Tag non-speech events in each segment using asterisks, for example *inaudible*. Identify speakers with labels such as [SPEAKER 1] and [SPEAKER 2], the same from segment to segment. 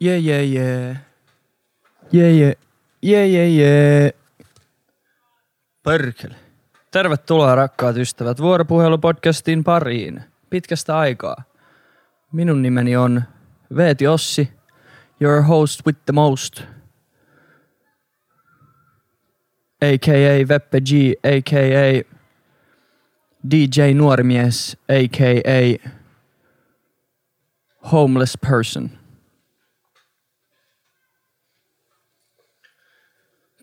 [SPEAKER 1] Jee, jee, jee. Jee, jee. Jee, jee, jee. Perkele. Tervetuloa rakkaat ystävät vuoropuhelupodcastin pariin. Pitkästä aikaa. Minun nimeni on Veeti Ossi, your host with the most. A.k.a. Veppe G, a.k.a. DJ Nuorimies, a.k.a. Homeless Person.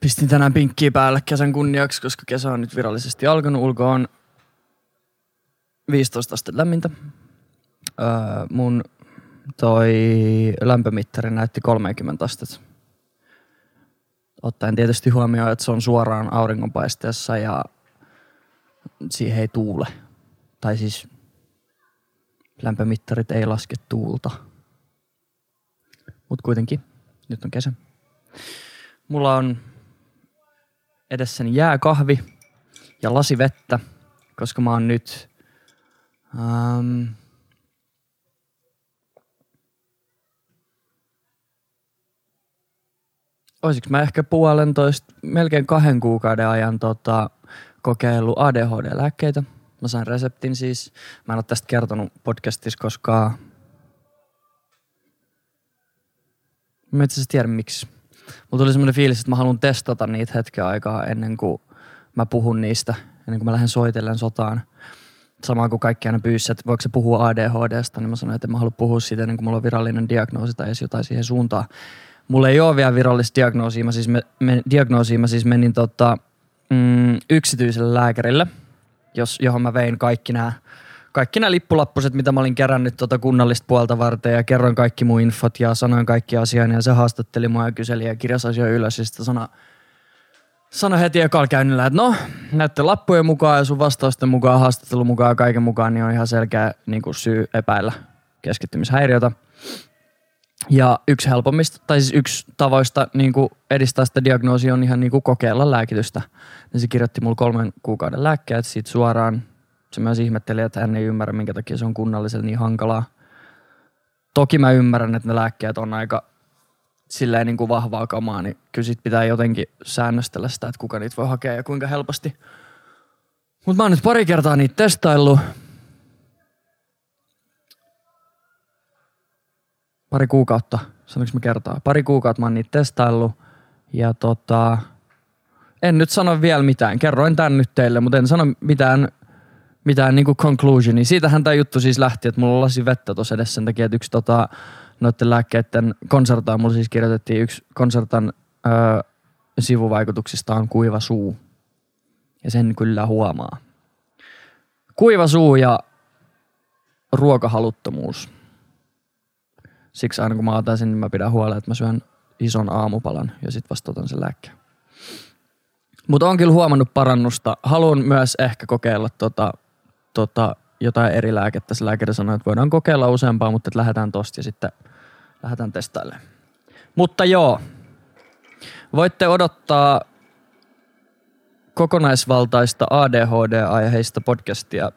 [SPEAKER 1] Pistin tänään pinkkiä päälle kesän kunniaksi, koska kesä on nyt virallisesti alkanut. Ulko on 15 astetta lämmintä. Öö, mun toi lämpömittari näytti 30 astetta. Ottaen tietysti huomioon, että se on suoraan auringonpaisteessa ja siihen ei tuule. Tai siis lämpömittarit ei laske tuulta. Mutta kuitenkin, nyt on kesä. Mulla on edessäni jääkahvi ja lasi vettä, koska mä oon nyt ähm, Olisiko mä ehkä puolentoista, melkein kahden kuukauden ajan tota, kokeillut ADHD-lääkkeitä. Mä sain reseptin siis. Mä en ole tästä kertonut podcastissa, koska mä itse asiassa tiedän miksi. Mulla tuli semmoinen fiilis, että mä haluan testata niitä hetken aikaa ennen kuin mä puhun niistä, ennen kuin mä lähden soitellen sotaan. Samaan kuin kaikki aina pyysi, että voiko se puhua ADHDsta, niin mä sanoin, että mä haluan puhua siitä ennen kuin mulla on virallinen diagnoosi tai edes jotain siihen suuntaan. Mulla ei ole vielä virallista diagnoosia, mä siis, me, me, diagnoosia, mä siis menin tota, mm, yksityiselle lääkärille, jos, johon mä vein kaikki nämä kaikki nämä lippulappuset, mitä mä olin kerännyt tuota kunnallista puolta varten ja kerroin kaikki mun infot ja sanoin kaikki asian ja se haastatteli mua ja kyseli ja kirjasi asioita ylös ja sitten sanoi sano heti ekalla käynnillä, että no näiden lappujen mukaan ja sun vastausten mukaan, haastattelun mukaan ja kaiken mukaan, niin on ihan selkeä niin kuin syy epäillä keskittymishäiriötä. Ja yksi helpommista, tai siis yksi tavoista niin kuin edistää sitä diagnoosia on ihan niin kuin kokeilla lääkitystä. Ja se kirjoitti mulle kolmen kuukauden lääkkeet siitä suoraan. Se myös ihmetteli, että hän ei ymmärrä, minkä takia se on kunnallisella niin hankalaa. Toki mä ymmärrän, että ne lääkkeet on aika silleen niin kuin vahvaa kamaa, niin kyllä sit pitää jotenkin säännöstellä sitä, että kuka niitä voi hakea ja kuinka helposti. Mutta mä oon nyt pari kertaa niitä testaillut. Pari kuukautta, sanoinko mä kertaa? Pari kuukautta mä oon niitä testaillut. Ja tota, en nyt sano vielä mitään. Kerroin tän nyt teille, mutta en sano mitään, mitään niinku conclusioni. Siitähän tämä juttu siis lähti, että mulla lasi vettä tuossa edessä sen takia, että yksi tota, noiden lääkkeiden konsertaan, mulla siis kirjoitettiin yksi konsertan öö, sivuvaikutuksista on kuiva suu. Ja sen kyllä huomaa. Kuiva suu ja ruokahaluttomuus. Siksi aina kun mä otan sen, niin mä pidän huolen, että mä syön ison aamupalan ja sitten vasta otan sen lääkkeen. Mutta on kyllä huomannut parannusta. Haluan myös ehkä kokeilla tota, tota, jotain eri lääkettä. Se lääkäri sanoi, että voidaan kokeilla useampaa, mutta että lähdetään tosta ja sitten lähdetään testailemaan. Mutta joo, voitte odottaa kokonaisvaltaista ADHD-aiheista podcastia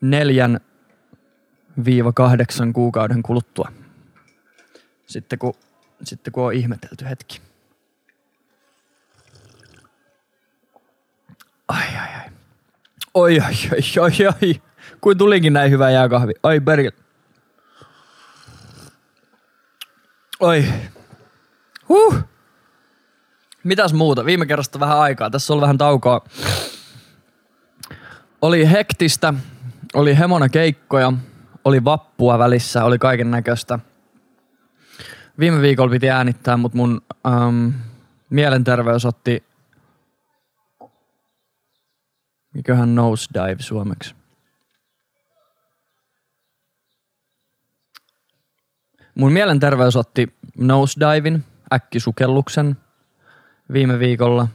[SPEAKER 1] neljän viiva kahdeksan kuukauden kuluttua. Sitten kun, sitten kun on ihmetelty hetki. Ai ai ai. Oi ai ai ai ai. Kuin tulikin näin hyvä jääkahvi. Ai perkele. Oi. Huh. Mitäs muuta? Viime kerrasta vähän aikaa. Tässä on vähän taukoa. Oli hektistä, oli hemona keikkoja, oli vappua välissä, oli kaiken näköistä. Viime viikolla piti äänittää, mutta mun ähm, mielenterveys otti Miköhän nosedive suomeksi? Mun mielenterveys otti nosedivin, äkkisukelluksen viime viikolla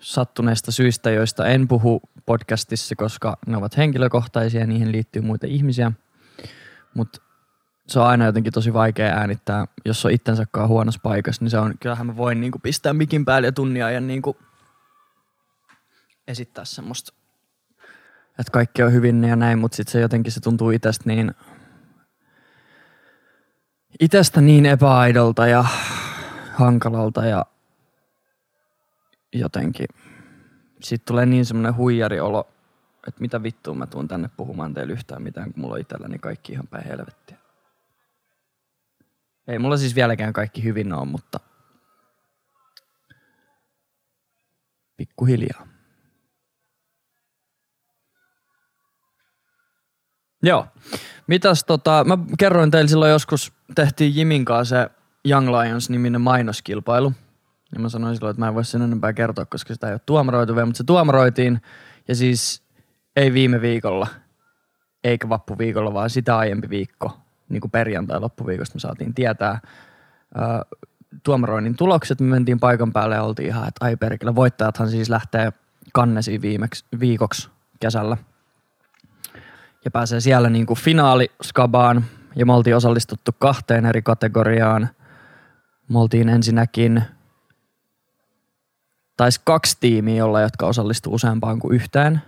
[SPEAKER 1] sattuneista syistä, joista en puhu podcastissa, koska ne ovat henkilökohtaisia ja niihin liittyy muita ihmisiä. Mutta se on aina jotenkin tosi vaikea äänittää, jos on itsensä huonossa paikassa, niin se on, kyllähän mä voin niinku pistää mikin päälle ja tunnia ja niinku esittää semmoista, että kaikki on hyvin ja näin, mutta sitten se jotenkin se tuntuu itsestä niin itestä niin epäaidolta ja hankalalta ja jotenkin sitten tulee niin semmoinen huijariolo, että mitä vittua mä tuun tänne puhumaan teille yhtään mitään, kun mulla on itselläni kaikki ihan päin helvettiä. Ei mulla siis vieläkään kaikki hyvin on, mutta pikkuhiljaa. Joo. Mitäs tota, mä kerroin teille silloin joskus, tehtiin Jimin kanssa se Young Lions-niminen mainoskilpailu. Ja mä sanoin silloin, että mä en voi sen enempää kertoa, koska sitä ei ole tuomaroitu vielä, mutta se tuomaroitiin. Ja siis ei viime viikolla, eikä vappuviikolla, vaan sitä aiempi viikko, niin kuin perjantai loppuviikosta me saatiin tietää ö, tuomaroinnin tulokset. Me mentiin paikan päälle ja oltiin ihan, että ai perkele, voittajathan siis lähtee kannesiin viimeksi, viikoksi kesällä – ja pääsee siellä niin kuin finaaliskabaan ja me oltiin osallistuttu kahteen eri kategoriaan. Me oltiin ensinnäkin, taisi kaksi tiimiä olla, jotka osallistu useampaan kuin yhteen,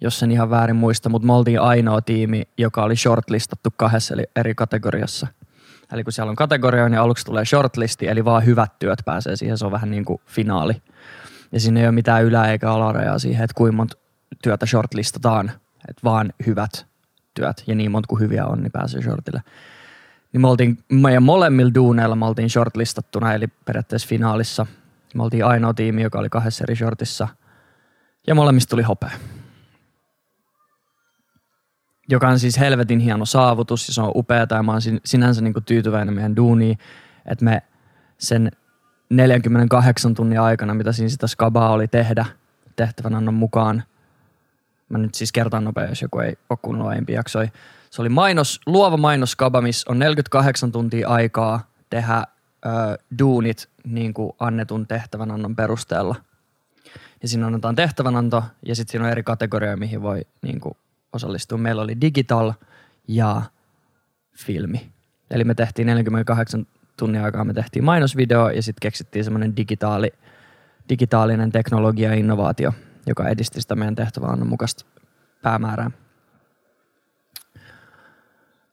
[SPEAKER 1] jos en ihan väärin muista, mutta me oltiin ainoa tiimi, joka oli shortlistattu kahdessa eri kategoriassa. Eli kun siellä on kategoria, niin aluksi tulee shortlisti, eli vaan hyvät työt pääsee siihen, se on vähän niin kuin finaali. Ja siinä ei ole mitään ylä- eikä alarajaa siihen, että kuinka monta työtä shortlistataan – että vaan hyvät työt ja niin monta kuin hyviä on, niin pääsee shortille. Niin me oltiin meidän molemmilla duuneilla me oltiin shortlistattuna, eli periaatteessa finaalissa. Me oltiin ainoa tiimi, joka oli kahdessa eri shortissa. Ja molemmista tuli hopea. Joka on siis helvetin hieno saavutus ja se on upeaa ja mä oon sinänsä niin tyytyväinen meidän duuniin, että me sen 48 tunnin aikana, mitä siinä sitä skabaa oli tehdä tehtävän annon mukaan – Mä nyt siis kertaan nopeasti, jos joku ei ole kuunnellut aiempi jaksoi. Se oli mainos, luova mainoskaba, missä on 48 tuntia aikaa tehdä ö, duunit niin kuin annetun tehtävänannon perusteella. Ja siinä annetaan tehtävänanto ja sitten siinä on eri kategorioita, mihin voi niin kuin osallistua. Meillä oli digital ja filmi. Eli me tehtiin 48 tunnin aikaa, me tehtiin mainosvideo ja sitten keksittiin semmoinen digitaali, digitaalinen teknologia innovaatio – joka edisti sitä meidän tehtävän mukaista päämäärää.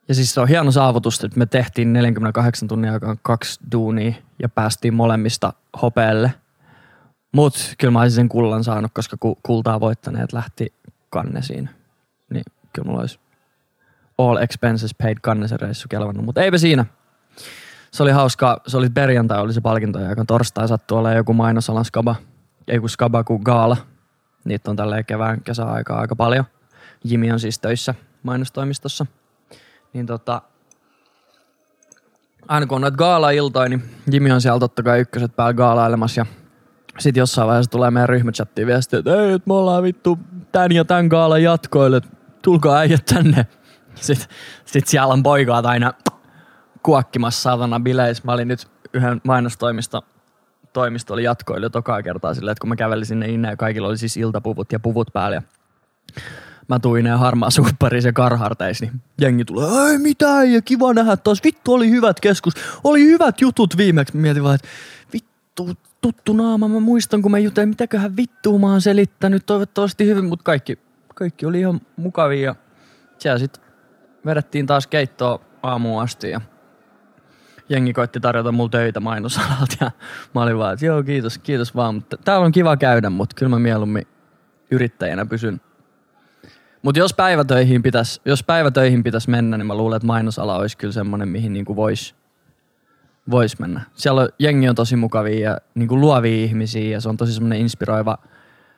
[SPEAKER 1] Ja siis se on hieno saavutus, että me tehtiin 48 tunnin aikaan kaksi duunia ja päästiin molemmista hopeelle. Mutta kyllä mä olisin sen kullan saanut, koska kultaa voittaneet lähti kannesiin. Niin kyllä mulla olisi all expenses paid kannesen reissu kelvannut, mutta eipä siinä. Se oli hauska, se oli perjantai, oli se palkinto, ja torstai sattui olemaan joku mainosalan skaba. Ei kun skaba kuin gaala, Niitä on tälleen kevään kesäaikaa aika paljon. Jimi on siis töissä mainostoimistossa. Niin tota, aina kun on noita gaala-iltoja, niin Jimi on siellä totta kai ykköset päällä gaalailemassa ja sitten jossain vaiheessa tulee meidän ryhmächattiin viesti, että ei, me ollaan vittu tän ja tän gaalan jatkoille, tulkaa äijät tänne. Sitten sit siellä on poikaat aina kuokkimassa saatana bileissä. Mä olin nyt yhden mainostoimista toimisto oli jatkoille tokaa kertaa silleen, että kun mä kävelin sinne inne ja kaikilla oli siis iltapuvut ja puvut päällä. Ja mä tuin ne harmaa suppari se karharteis, niin jengi tulee, ei mitään ja kiva nähdä taas, vittu oli hyvät keskus, oli hyvät jutut viimeksi. Mietin vaan, että vittu tuttu naama, mä muistan kun mä jutelin, mitäköhän vittua mä oon selittänyt, toivottavasti hyvin, mutta kaikki, kaikki oli ihan mukavia ja siellä sitten vedettiin taas keittoa aamuun asti ja jengi koitti tarjota mulle töitä mainosalalta ja mä olin vaan, että joo kiitos, kiitos vaan, mutta täällä on kiva käydä, mutta kyllä mä mieluummin yrittäjänä pysyn. Mutta jos päivätöihin pitäisi jos päivätöihin pitäis mennä, niin mä luulen, että mainosala olisi kyllä semmoinen, mihin niinku voisi vois mennä. Siellä on, jengi on tosi mukavia ja niinku luovia ihmisiä ja se on tosi semmoinen inspiroiva,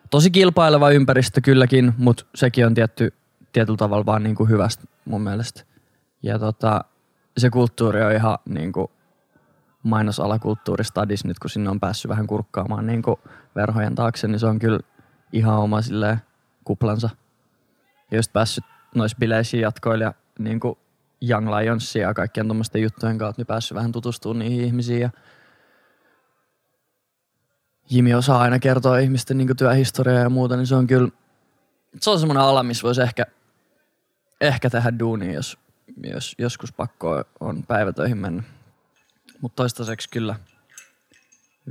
[SPEAKER 1] tosi kilpaileva ympäristö kylläkin, mutta sekin on tietty, tietyllä tavalla vaan niinku hyvästä mun mielestä. Ja tota, se kulttuuri on ihan niin kuin mainosalakulttuuristadis nyt, kun sinne on päässyt vähän kurkkaamaan niin kuin verhojen taakse, niin se on kyllä ihan oma silleen kuplansa. Ja just päässyt noissa bileisiin jatkoille ja niin kuin Young Lionsia ja kaikkien tuommoisten juttujen kautta, niin päässyt vähän tutustumaan niihin ihmisiin ja Jimi osaa aina kertoa ihmisten niin työhistoriaa ja muuta, niin se on kyllä, se on semmoinen ala, missä voisi ehkä, ehkä tehdä duunia, jos jos joskus pakko on päivätöihin mennä. Mutta toistaiseksi kyllä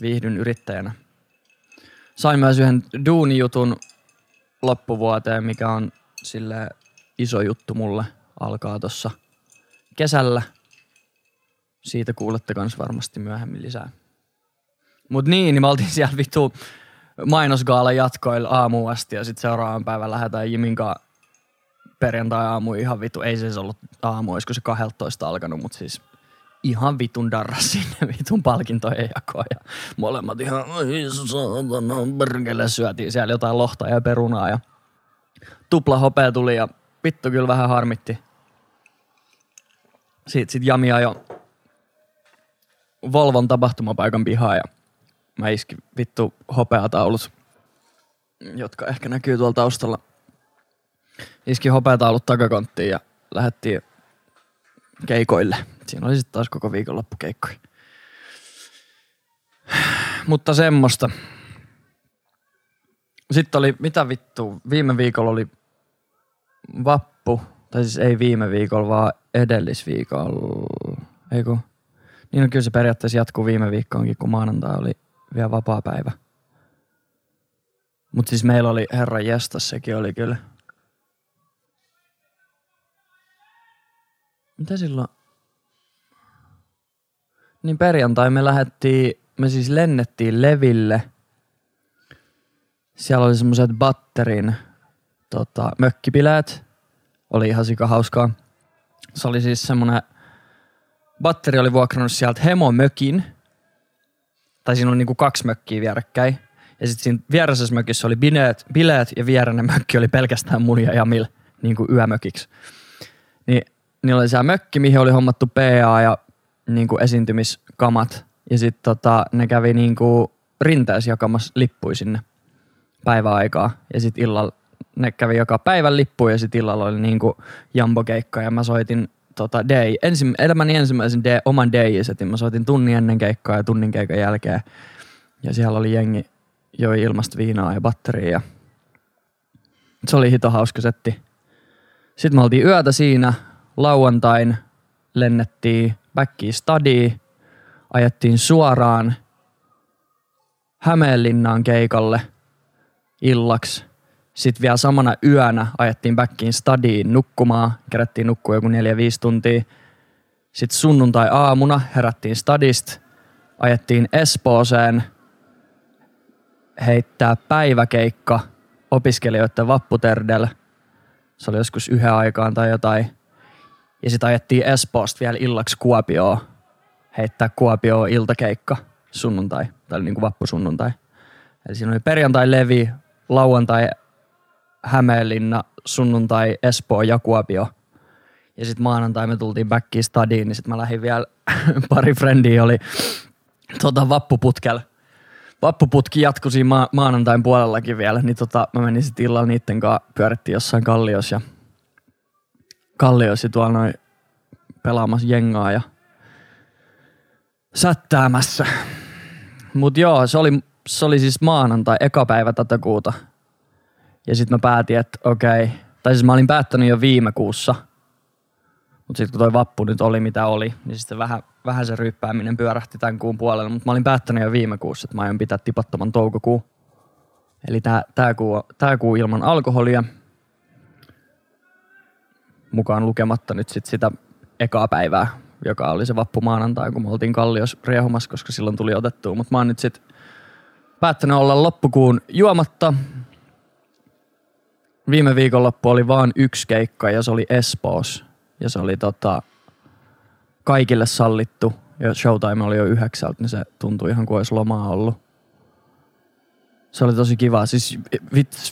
[SPEAKER 1] viihdyn yrittäjänä. Sain myös yhden duunijutun loppuvuoteen, mikä on sille iso juttu mulle. Alkaa tuossa kesällä. Siitä kuulette kans varmasti myöhemmin lisää. Mut niin, niin me oltiin siellä vittu mainosgaala jatkoilla aamuun asti ja sitten seuraavan päivän lähdetään Jimin perjantai-aamu ihan vitu, ei se edes ollut aamu, olisiko se 12 alkanut, mutta siis ihan vitun darras *laughs* sinne vitun palkintojen jakoon ja molemmat ihan, oi saatana, perkele syötiin siellä jotain lohta ja perunaa ja tupla hopea tuli ja vittu kyllä vähän harmitti. Sitten sit Jami jo Volvon tapahtumapaikan pihaa ja mä iskin vittu hopeataulut, jotka ehkä näkyy tuolla taustalla. Iskin hopeataulut takakonttiin ja lähdettiin keikoille. Siinä oli sitten taas koko viikonloppu keikkoja. Mutta semmoista. Sitten oli, mitä vittu, viime viikolla oli vappu, tai siis ei viime viikolla, vaan edellisviikolla. Eiku. Niin on kyllä se periaatteessa jatkuu viime viikkoonkin, kun maanantai oli vielä vapaa päivä. Mutta siis meillä oli herra jestas, sekin oli kyllä. Mitä silloin? Niin perjantai me lähdettiin, me siis lennettiin Leville. Siellä oli semmoiset batterin tota, mökkipileet. Oli ihan sika hauskaa. Se oli siis semmonen, batteri oli vuokrannut sieltä hemomökin. Tai siinä oli niinku kaksi mökkiä vierekkäin. Ja sitten siinä vieressä mökissä oli bileet, bileet ja viereinen mökki oli pelkästään mun ja Jamil niinku yömökiksi. Niin niillä oli siellä mökki, mihin oli hommattu PA ja niinku esiintymiskamat. Ja sitten tota, ne kävi niinku rinteessä jakamassa lippuja sinne päiväaikaa. Ja sitten illalla ne kävi joka päivän lippuja ja sitten illalla oli niinku jambokeikka ja mä soitin tota day, ensim, elämäni ensimmäisen day, oman day-setin. Mä soitin tunnin ennen keikkaa ja tunnin keikan jälkeen. Ja siellä oli jengi, joi ilmasta viinaa ja batteria. Ja se oli hito hauska setti. Sitten me oltiin yötä siinä. Lauantain lennettiin backiin studiin. Ajettiin suoraan Hämeenlinnaan keikalle illaksi. Sitten vielä samana yönä ajettiin backiin stadiin nukkumaan. Kerättiin nukkua joku 4-5 tuntia. Sitten sunnuntai-aamuna herättiin stadista. Ajettiin Espooseen heittää päiväkeikka opiskelijoiden vapputerdellä. Se oli joskus yhden aikaan tai jotain. Ja sitten ajettiin Espoosta vielä illaksi Kuopioon heittää Kuopioon iltakeikka sunnuntai. Tai niin kuin vappusunnuntai. Eli siinä oli perjantai Levi, lauantai Hämeenlinna, sunnuntai Espoo ja Kuopio. Ja sitten maanantai me tultiin backiin stadiin, niin sitten mä lähdin vielä, *laughs* pari frendiä oli tota, vappuputkel. Vappuputki jatkui siinä ma- maanantain puolellakin vielä, niin tota, mä menin sitten illalla niitten kanssa, pyörittiin jossain Kallios ja Kallios ja tuolla noin pelaamassa jengaa ja sättäämässä. Mut joo, se oli, se oli siis maanantai, eka päivä tätä kuuta – ja sitten mä päätin, että okei, okay. tai siis mä olin päättänyt jo viime kuussa, mutta sitten kun toi vappu nyt oli mitä oli, niin sitten vähän, vähän se ryppääminen pyörähti tämän kuun puolelle. Mutta mä olin päättänyt jo viime kuussa, että mä aion pitää tipottoman toukokuun. Eli tää, tää, kuu, tää kuu ilman alkoholia. Mukaan lukematta nyt sit sitä ekaa päivää, joka oli se vappu maanantai, kun me oltiin Kallios riehumassa, koska silloin tuli otettua. Mutta mä oon nyt sitten päättänyt olla loppukuun juomatta viime viikonloppu oli vain yksi keikka ja se oli Espoos. Ja se oli tota, kaikille sallittu. Ja showtime oli jo yhdeksältä, niin se tuntui ihan kuin olisi lomaa ollut. Se oli tosi kiva. Siis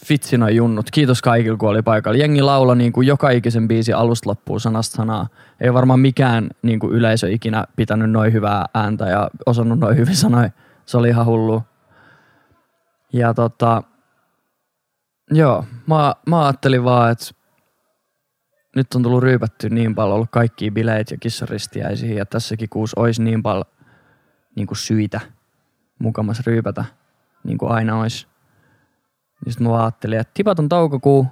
[SPEAKER 1] vitsi noin junnut. Kiitos kaikille, kun oli paikalla. Jengi laula niin kuin joka ikisen biisi alusta loppuun sanasta sanaa. Ei varmaan mikään niin kuin yleisö ikinä pitänyt noin hyvää ääntä ja osannut noin hyvin sanoa. Se oli ihan hullu. Ja tota, Joo, mä, mä ajattelin vaan, että nyt on tullut ryypätty niin paljon, ollut kaikki bileet ja kissaristiäisiä ja tässäkin kuussa olisi niin paljon niin kuin syitä mukamas ryypätä, niin kuin aina olisi. Niin sitten mä ajattelin, että tipaton taukokuu,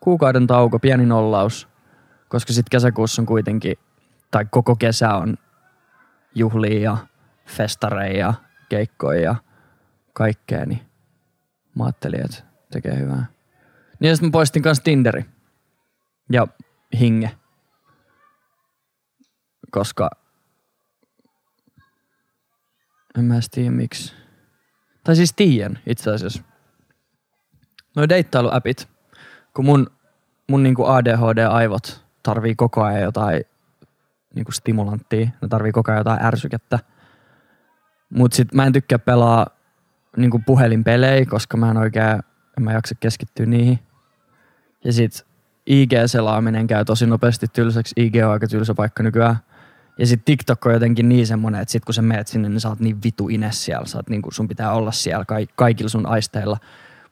[SPEAKER 1] kuukauden tauko, pieni nollaus, koska sitten kesäkuussa on kuitenkin, tai koko kesä on juhlia ja festareja ja keikkoja ja kaikkea, niin mä ajattelin, että tekee hyvää. Niin sitten mä poistin kanssa Tinderi ja Hinge. Koska En mä tiedä miksi. Tai siis tiedän itse asiassa. Noi deittailuäpit, kun mun, mun niinku ADHD-aivot tarvii koko ajan jotain niinku stimulanttia, ne tarvii koko ajan jotain ärsykettä. Mut sit mä en tykkää pelaa niinku puhelinpelejä, koska mä en oikein, en mä jaksa keskittyä niihin. Ja sit IG-selaaminen käy tosi nopeasti tylsäksi. IG on aika tylsä paikka nykyään. Ja sit TikTok on jotenkin niin semmonen, että sit kun sä meet sinne, niin sä oot niin vitu ines siellä. Sä oot niin sun pitää olla siellä ka- kaikilla sun aisteilla.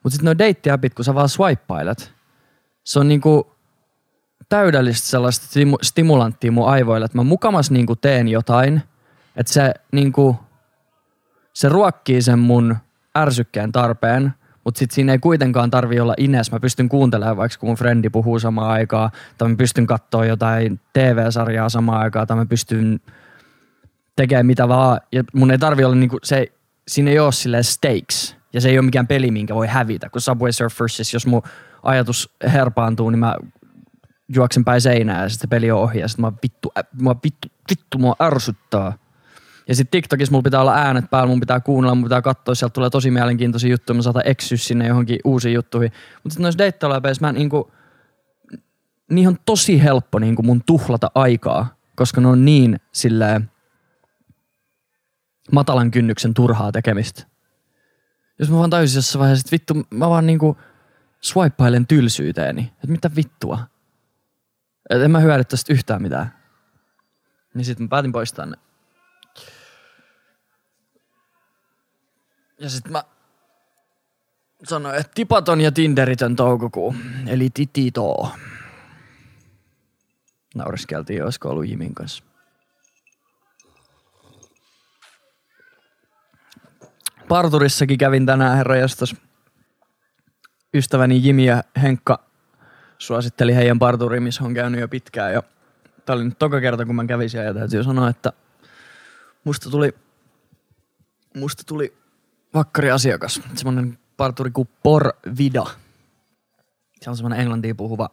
[SPEAKER 1] Mutta sitten no deittiapit, kun sä vaan swippailet, se on niinku täydellistä sellaista stimu- stimulanttia mun aivoille, että mä mukamas niinku teen jotain, että se niinku, se ruokkii sen mun ärsykkeen tarpeen, mutta sitten siinä ei kuitenkaan tarvi olla ines. Mä pystyn kuuntelemaan vaikka kun mun frendi puhuu samaan aikaan, tai mä pystyn katsoa jotain TV-sarjaa samaan aikaan, tai mä pystyn tekemään mitä vaan. Ja mun ei tarvi olla niinku, se, siinä ei ole silleen stakes. Ja se ei ole mikään peli, minkä voi hävitä. Kun Subway Surfers, jos mun ajatus herpaantuu, niin mä juoksen päin seinään ja sitten peli on ohi ja sitten mä vittu, mä vittu, vittu, mua ärsyttää. Ja sitten TikTokissa mulla pitää olla äänet päällä, mun pitää kuunnella, mun pitää katsoa, sieltä tulee tosi mielenkiintoisia juttuja, mä saatan eksyä sinne johonkin uusiin juttuihin. Mutta sitten noissa deittailuäpeissä mä niinku, niihin on tosi helppo niinku mun tuhlata aikaa, koska ne on niin silleen matalan kynnyksen turhaa tekemistä. Jos mä vaan tajusin jossain vaiheessa, että vittu, mä vaan niinku swippailen tylsyyteeni. Että mitä vittua. Et en mä hyödy tästä yhtään mitään. Niin sit mä päätin poistaa ne. Ja sit mä sanoin, että tipaton ja tinderitön toukokuu. Eli titito. Naureskeltiin, olisiko ollut Jimin kanssa. Parturissakin kävin tänään herra jostas. Ystäväni Jimi ja Henkka suositteli heidän parturiin, missä on käynyt jo pitkään. Ja tää oli nyt toka kerta, kun mä kävin siellä ja täytyy sanoa, että musta tuli, musta tuli vakkari asiakas. Semmonen parturi kuin Porvida. Se on semmonen englantia puhuva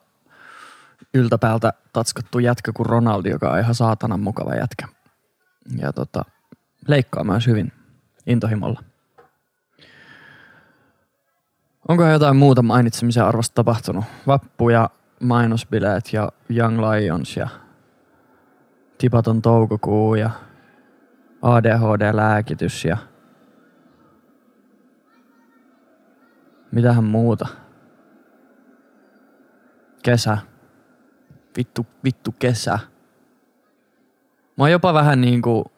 [SPEAKER 1] yltäpäältä tatskattu jätkä kuin Ronaldi, joka on ihan saatanan mukava jätkä. Ja tota, leikkaa myös hyvin intohimolla. Onko jotain muuta mainitsemisen arvosta tapahtunut? Vappu ja mainosbileet ja Young Lions ja tipaton toukokuu ja ADHD-lääkitys ja mitähän muuta. Kesä. Vittu, vittu kesä. Mä oon jopa vähän niinku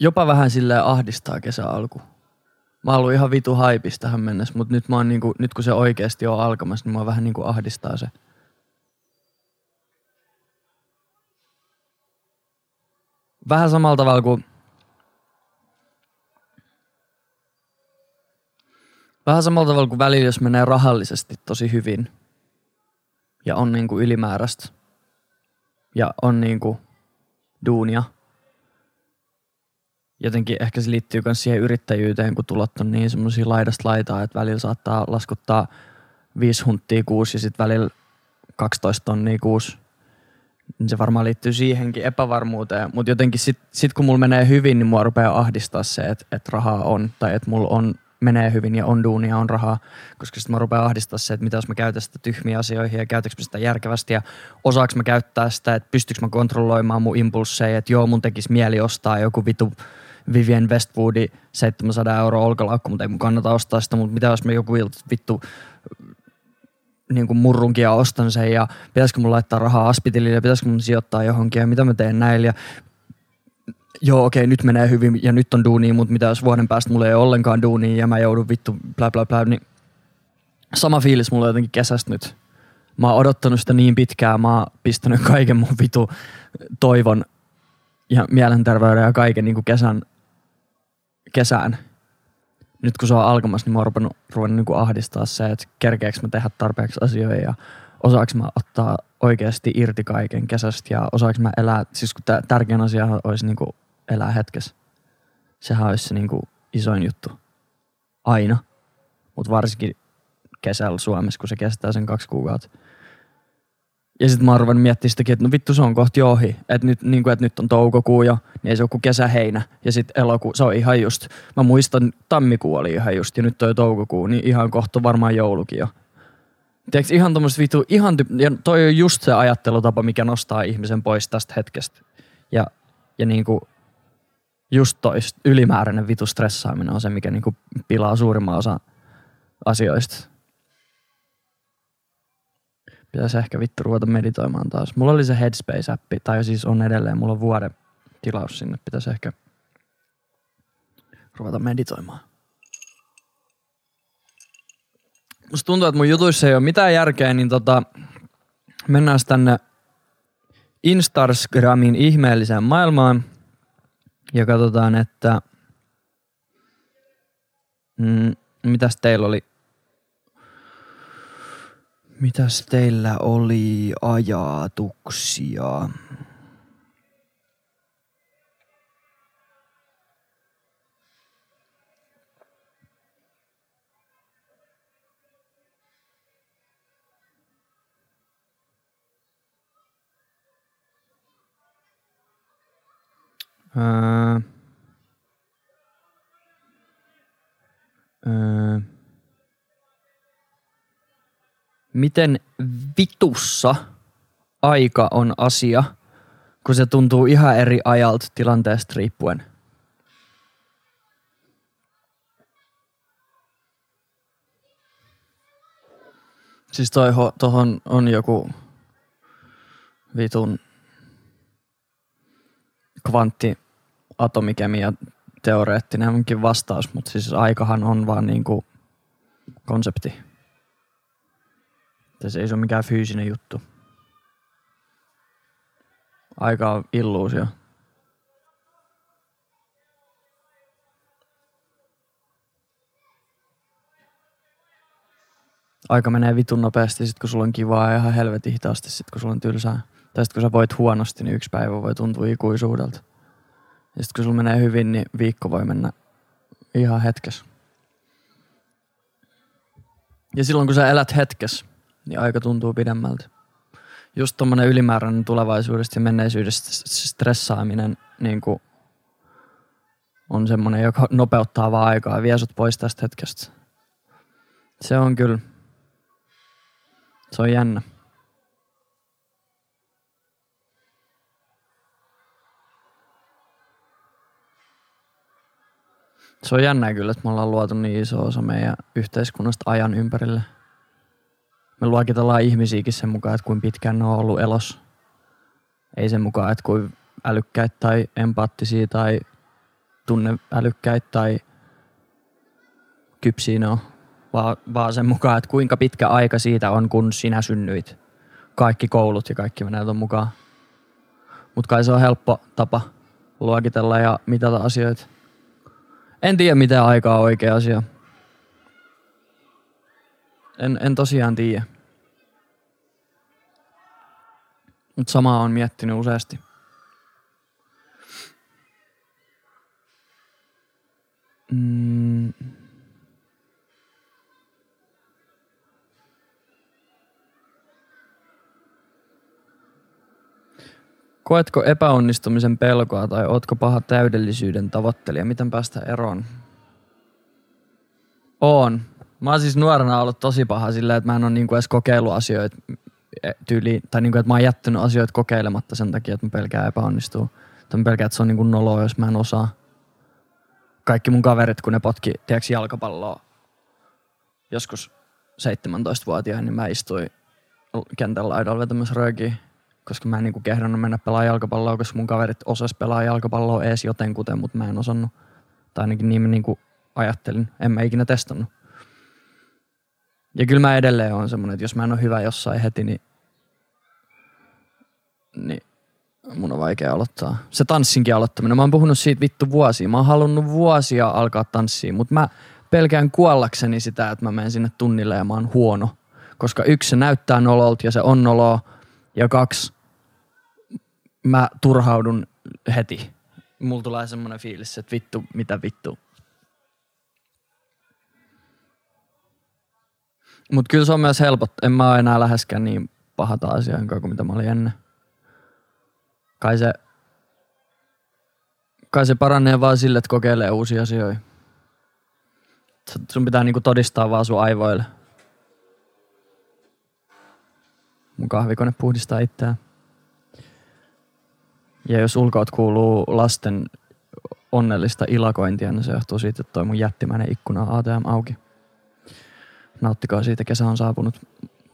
[SPEAKER 1] jopa vähän silleen ahdistaa kesä alku. Mä oon ihan vitu haipis tähän mennessä, mutta nyt, mä oon niinku, nyt kun se oikeasti on alkamassa, niin mua vähän niinku ahdistaa se. Vähän samalla tavalla kuin Vähän samalla tavalla kuin välillä, jos menee rahallisesti tosi hyvin ja on niinku ylimääräistä ja on niinku duunia – jotenkin ehkä se liittyy myös siihen yrittäjyyteen, kun tulot on niin semmoisia laidasta laitaa, että välillä saattaa laskuttaa viisi hunttia kuusi ja sitten välillä 12 tonnia kuusi. Niin se varmaan liittyy siihenkin epävarmuuteen. Mutta jotenkin sitten sit kun mulla menee hyvin, niin mua rupeaa ahdistaa se, että, että rahaa on tai että mulla on, menee hyvin ja on duunia, on rahaa. Koska sitten mä rupean ahdistaa se, että mitä jos mä käytän sitä tyhmiä asioihin ja käytänkö sitä järkevästi ja osaaks mä käyttää sitä, että pystyykö mä kontrolloimaan mun impulseja, että joo mun tekisi mieli ostaa joku vitu Vivian Westwoodi 700 euroa olkalaukku, mutta ei mun kannata ostaa sitä, mutta mitä jos mä joku vittu niin kuin murrunkin ja ostan sen ja pitäisikö mun laittaa rahaa aspitilille ja pitäisikö mun sijoittaa johonkin ja mitä mä teen näillä ja joo okei nyt menee hyvin ja nyt on duuni, mutta mitä jos vuoden päästä mulla ei ole ollenkaan duuni ja mä joudun vittu bla bla bla, niin sama fiilis mulla on jotenkin kesästä nyt. Mä oon odottanut sitä niin pitkään, mä oon pistänyt *laughs* kaiken mun vitu toivon ja mielenterveyden ja kaiken niin kuin kesän kesään, nyt kun se on alkamassa, niin mä oon ruvennut, ruvennut niin ahdistaa se, että kerkeekö mä tehdä tarpeeksi asioita ja osaaks mä ottaa oikeasti irti kaiken kesästä ja osaaks mä elää, siis kun tärkein asia olisi niin kuin elää hetkessä. Sehän olisi se niin kuin isoin juttu. Aina. Mutta varsinkin kesällä Suomessa, kun se kestää sen kaksi kuukautta. Ja sitten mä oon ruvennut miettimään sitäkin, että no vittu se on kohti ohi. Että nyt, niin kuin, että nyt on toukokuu jo, niin ei se ole kuin kesä-heinä. Ja sitten elokuu, se on ihan just, mä muistan, tammikuu oli ihan just, ja nyt toi toukokuu, niin ihan kohta varmaan joulukin jo. Tiedätkö, ihan tommoset vittu, ihan ty- ja toi on just se ajattelutapa, mikä nostaa ihmisen pois tästä hetkestä. Ja, ja niinku, just toi ylimääräinen vitu stressaaminen on se, mikä niinku pilaa suurimman osan asioista. Pitäisi ehkä vittu ruveta meditoimaan taas. Mulla oli se Headspace-appi, tai siis on edelleen, mulla on vuoden tilaus sinne. Pitäisi ehkä ruveta meditoimaan. Musta tuntuu, että mun jutuissa ei ole mitään järkeä, niin tota, mennään tänne Instagramin ihmeelliseen maailmaan ja katsotaan, että mm, mitäs teillä oli Mitäs teillä oli ajatuksia? Öö, öö, miten vitussa aika on asia, kun se tuntuu ihan eri ajalta tilanteesta riippuen? Siis toi, tohon on joku vitun kvanttiatomikemia teoreettinenkin vastaus, mutta siis aikahan on vaan niinku konsepti. Että se ei ole mikään fyysinen juttu. Aika on illuusio. Aika menee vitun nopeasti sit kun sulla on kivaa ja ihan helvetin hitaasti sit kun sulla on tylsää. Tai sit kun sä voit huonosti, niin yksi päivä voi tuntua ikuisuudelta. Ja sit kun sulla menee hyvin, niin viikko voi mennä ihan hetkessä. Ja silloin kun sä elät hetkessä, niin aika tuntuu pidemmältä. Just tommonen ylimääräinen tulevaisuudesta ja menneisyydestä stressaaminen niin kuin on semmoinen, joka nopeuttaa vaan aikaa ja vie sut pois tästä hetkestä. Se on kyllä, se on jännä. Se on jännä kyllä, että me ollaan luotu niin iso osa meidän yhteiskunnasta ajan ympärille – me luokitellaan ihmisiäkin sen mukaan, että kuinka pitkään ne on ollut elos. Ei sen mukaan, että kuin älykkäitä tai empaattisia tai tunneälykkäitä tai kypsiä ne on, vaan, vaan sen mukaan, että kuinka pitkä aika siitä on, kun sinä synnyit. Kaikki koulut ja kaikki menee tuon mukaan. Mutta kai se on helppo tapa luokitella ja mitata asioita. En tiedä, mitä aikaa on oikea asia. En, en tosiaan tiedä. Mutta samaa on miettinyt useasti. Mm. Koetko epäonnistumisen pelkoa tai ootko paha täydellisyyden tavoittelija? Miten päästä eroon? On. Mä oon siis nuorena ollut tosi paha silleen, että mä en ole niinku edes kokeillut asioita e, tyyliin, tai niinku, että mä oon jättänyt asioita kokeilematta sen takia, että mä pelkään epäonnistuu. Tai mä pelkään, että se on niinku noloa, jos mä en osaa. Kaikki mun kaverit, kun ne potki, tiedätkö, jalkapalloa joskus 17-vuotiaana, niin mä istuin kentän laidalla vetämässä röökiä, koska mä en niinku kehdannut mennä pelaa jalkapalloa, koska mun kaverit osas pelaa jalkapalloa ees jotenkuten, mutta mä en osannut. Tai ainakin niin mä niinku ajattelin. En mä ikinä testannut. Ja kyllä mä edelleen on semmoinen, että jos mä en ole hyvä jossain heti, niin, niin mun on vaikea aloittaa. Se tanssinkin aloittaminen. Mä oon puhunut siitä vittu vuosia. Mä oon halunnut vuosia alkaa tanssia, mutta mä pelkään kuollakseni sitä, että mä menen sinne tunnille ja mä oon huono. Koska yksi, se näyttää nololta ja se on noloa. Ja kaksi, mä turhaudun heti. Mulla tulee semmoinen fiilis, että vittu, mitä vittu, Mutta kyllä se on myös helpot. En mä ole enää läheskään niin pahata asiaa kuin mitä mä olin ennen. Kai se, kai se paranee vaan sille, että kokeilee uusia asioita. Sun pitää niinku todistaa vaan sun aivoille. Mun kahvikone puhdistaa itseään. Ja jos ulkoot kuuluu lasten onnellista ilakointia, niin se johtuu siitä, että toi mun jättimäinen ikkuna ATM auki. Nauttikaa siitä, kesä on saapunut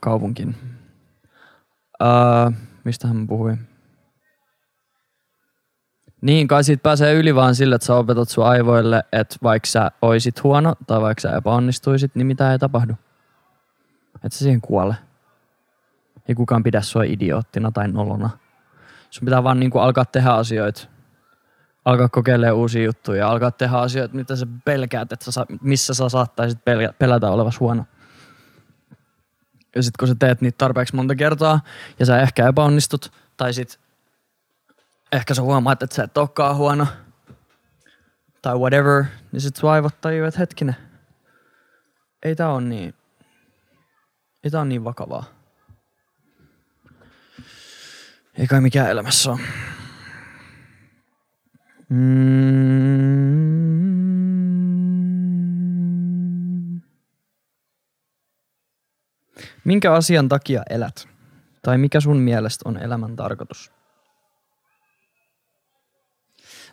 [SPEAKER 1] kaupunkiin. Uh, mistä hän puhui? Niin, kai siitä pääsee yli vaan sille, että sä opetat sun aivoille, että vaikka sä oisit huono tai vaikka sä epäonnistuisit, niin mitä ei tapahdu. Että sä siihen kuole. Ei kukaan pidä sua idioottina tai nolona. Sun pitää vaan niinku alkaa tehdä asioita. Alkaa kokeilemaan uusia juttuja. Alkaa tehdä asioita, mitä sä pelkäät, että sä, missä sä saattaisit pelätä olevas huono. Ja sit kun sä teet niitä tarpeeksi monta kertaa ja sä ehkä epäonnistut, tai sit ehkä sä huomaat, että sä et olekaan huono, tai whatever, niin sit sun aivot tajuu, että hetkinen, ei tää on niin, ei tää on niin vakavaa. Ei kai mikään elämässä ole. Mm. Minkä asian takia elät? Tai mikä sun mielestä on elämän tarkoitus?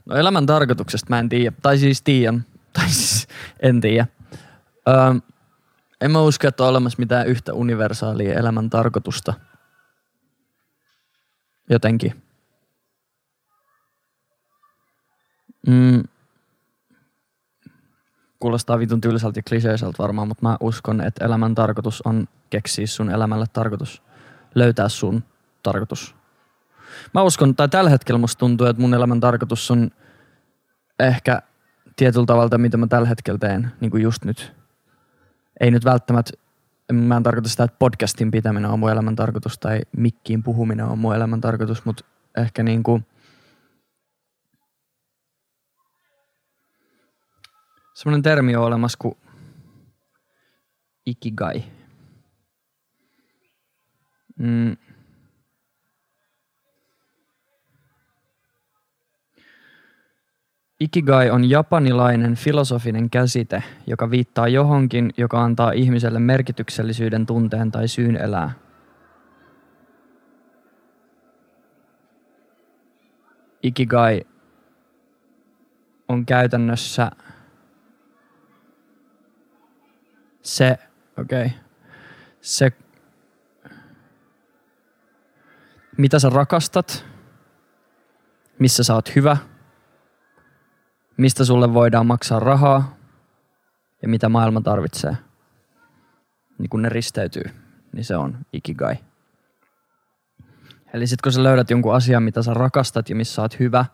[SPEAKER 1] No elämän tarkoituksesta mä en tiedä. Tai siis tiedän. *laughs* Tai siis en tiedä. Öö, en mä usko, että on olemassa mitään yhtä universaalia elämän tarkoitusta – jotenkin. Mm. Kuulostaa vitun tylsältä ja kliseiseltä varmaan, mutta mä uskon, että elämän tarkoitus on keksiä sun elämälle tarkoitus. Löytää sun tarkoitus. Mä uskon, tai tällä hetkellä musta tuntuu, että mun elämän tarkoitus on ehkä tietyllä tavalla, mitä mä tällä hetkellä teen, niin kuin just nyt. Ei nyt välttämättä mä en tarkoita sitä, että podcastin pitäminen on mun elämän tarkoitus tai mikkiin puhuminen on mun elämän tarkoitus, mutta ehkä niin kuin semmoinen termi on olemassa kuin ikigai. Mm. Ikigai on japanilainen filosofinen käsite, joka viittaa johonkin, joka antaa ihmiselle merkityksellisyyden tunteen tai syyn elää. Ikigai on käytännössä se, okei, okay, se, mitä sä rakastat, missä sä oot hyvä – mistä sulle voidaan maksaa rahaa ja mitä maailma tarvitsee. Niin kun ne risteytyy, niin se on ikigai. Eli sitten kun sä löydät jonkun asian, mitä sä rakastat ja missä sä oot hyvä,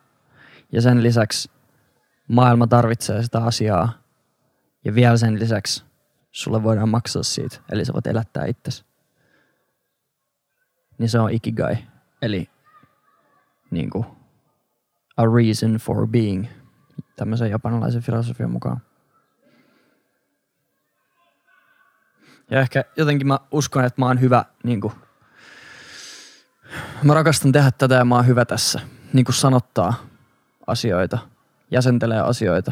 [SPEAKER 1] ja sen lisäksi maailma tarvitsee sitä asiaa, ja vielä sen lisäksi sulle voidaan maksaa siitä, eli sä voit elättää itsesi. Niin se on ikigai, eli niin kuin a reason for being – tämmöisen japanilaisen filosofian mukaan. Ja ehkä jotenkin mä uskon, että mä oon hyvä, niin kuin, mä rakastan tehdä tätä ja mä oon hyvä tässä. Niin kuin sanottaa asioita, jäsentelee asioita,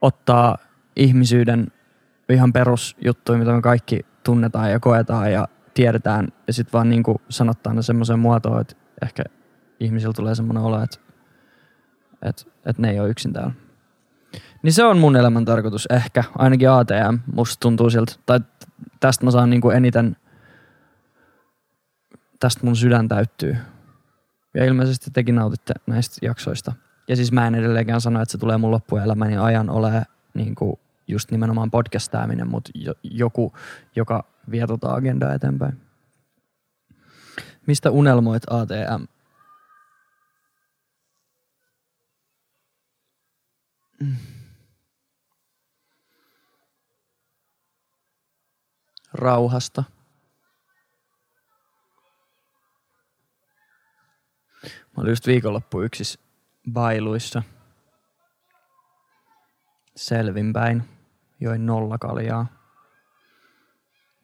[SPEAKER 1] ottaa ihmisyyden ihan perusjuttuja, mitä me kaikki tunnetaan ja koetaan ja tiedetään ja sitten vaan niin kuin sanottaa ne semmoiseen muotoon, että ehkä ihmisillä tulee semmoinen olo, että että et ne ei ole yksin täällä. Niin se on mun elämän tarkoitus ehkä, ainakin ATM, musta tuntuu siltä, tai tästä mä saan niinku eniten, tästä mun sydän täyttyy. Ja ilmeisesti tekin nautitte näistä jaksoista. Ja siis mä en edelleenkään sano, että se tulee mun loppuelämäni ajan ole niinku just nimenomaan podcastaaminen, mutta joku, joka vie tota agendaa eteenpäin. Mistä unelmoit ATM? Rauhasta. Mä olin just viikonloppu yksissä bailuissa. Selvinpäin. Join nolla kaljaa.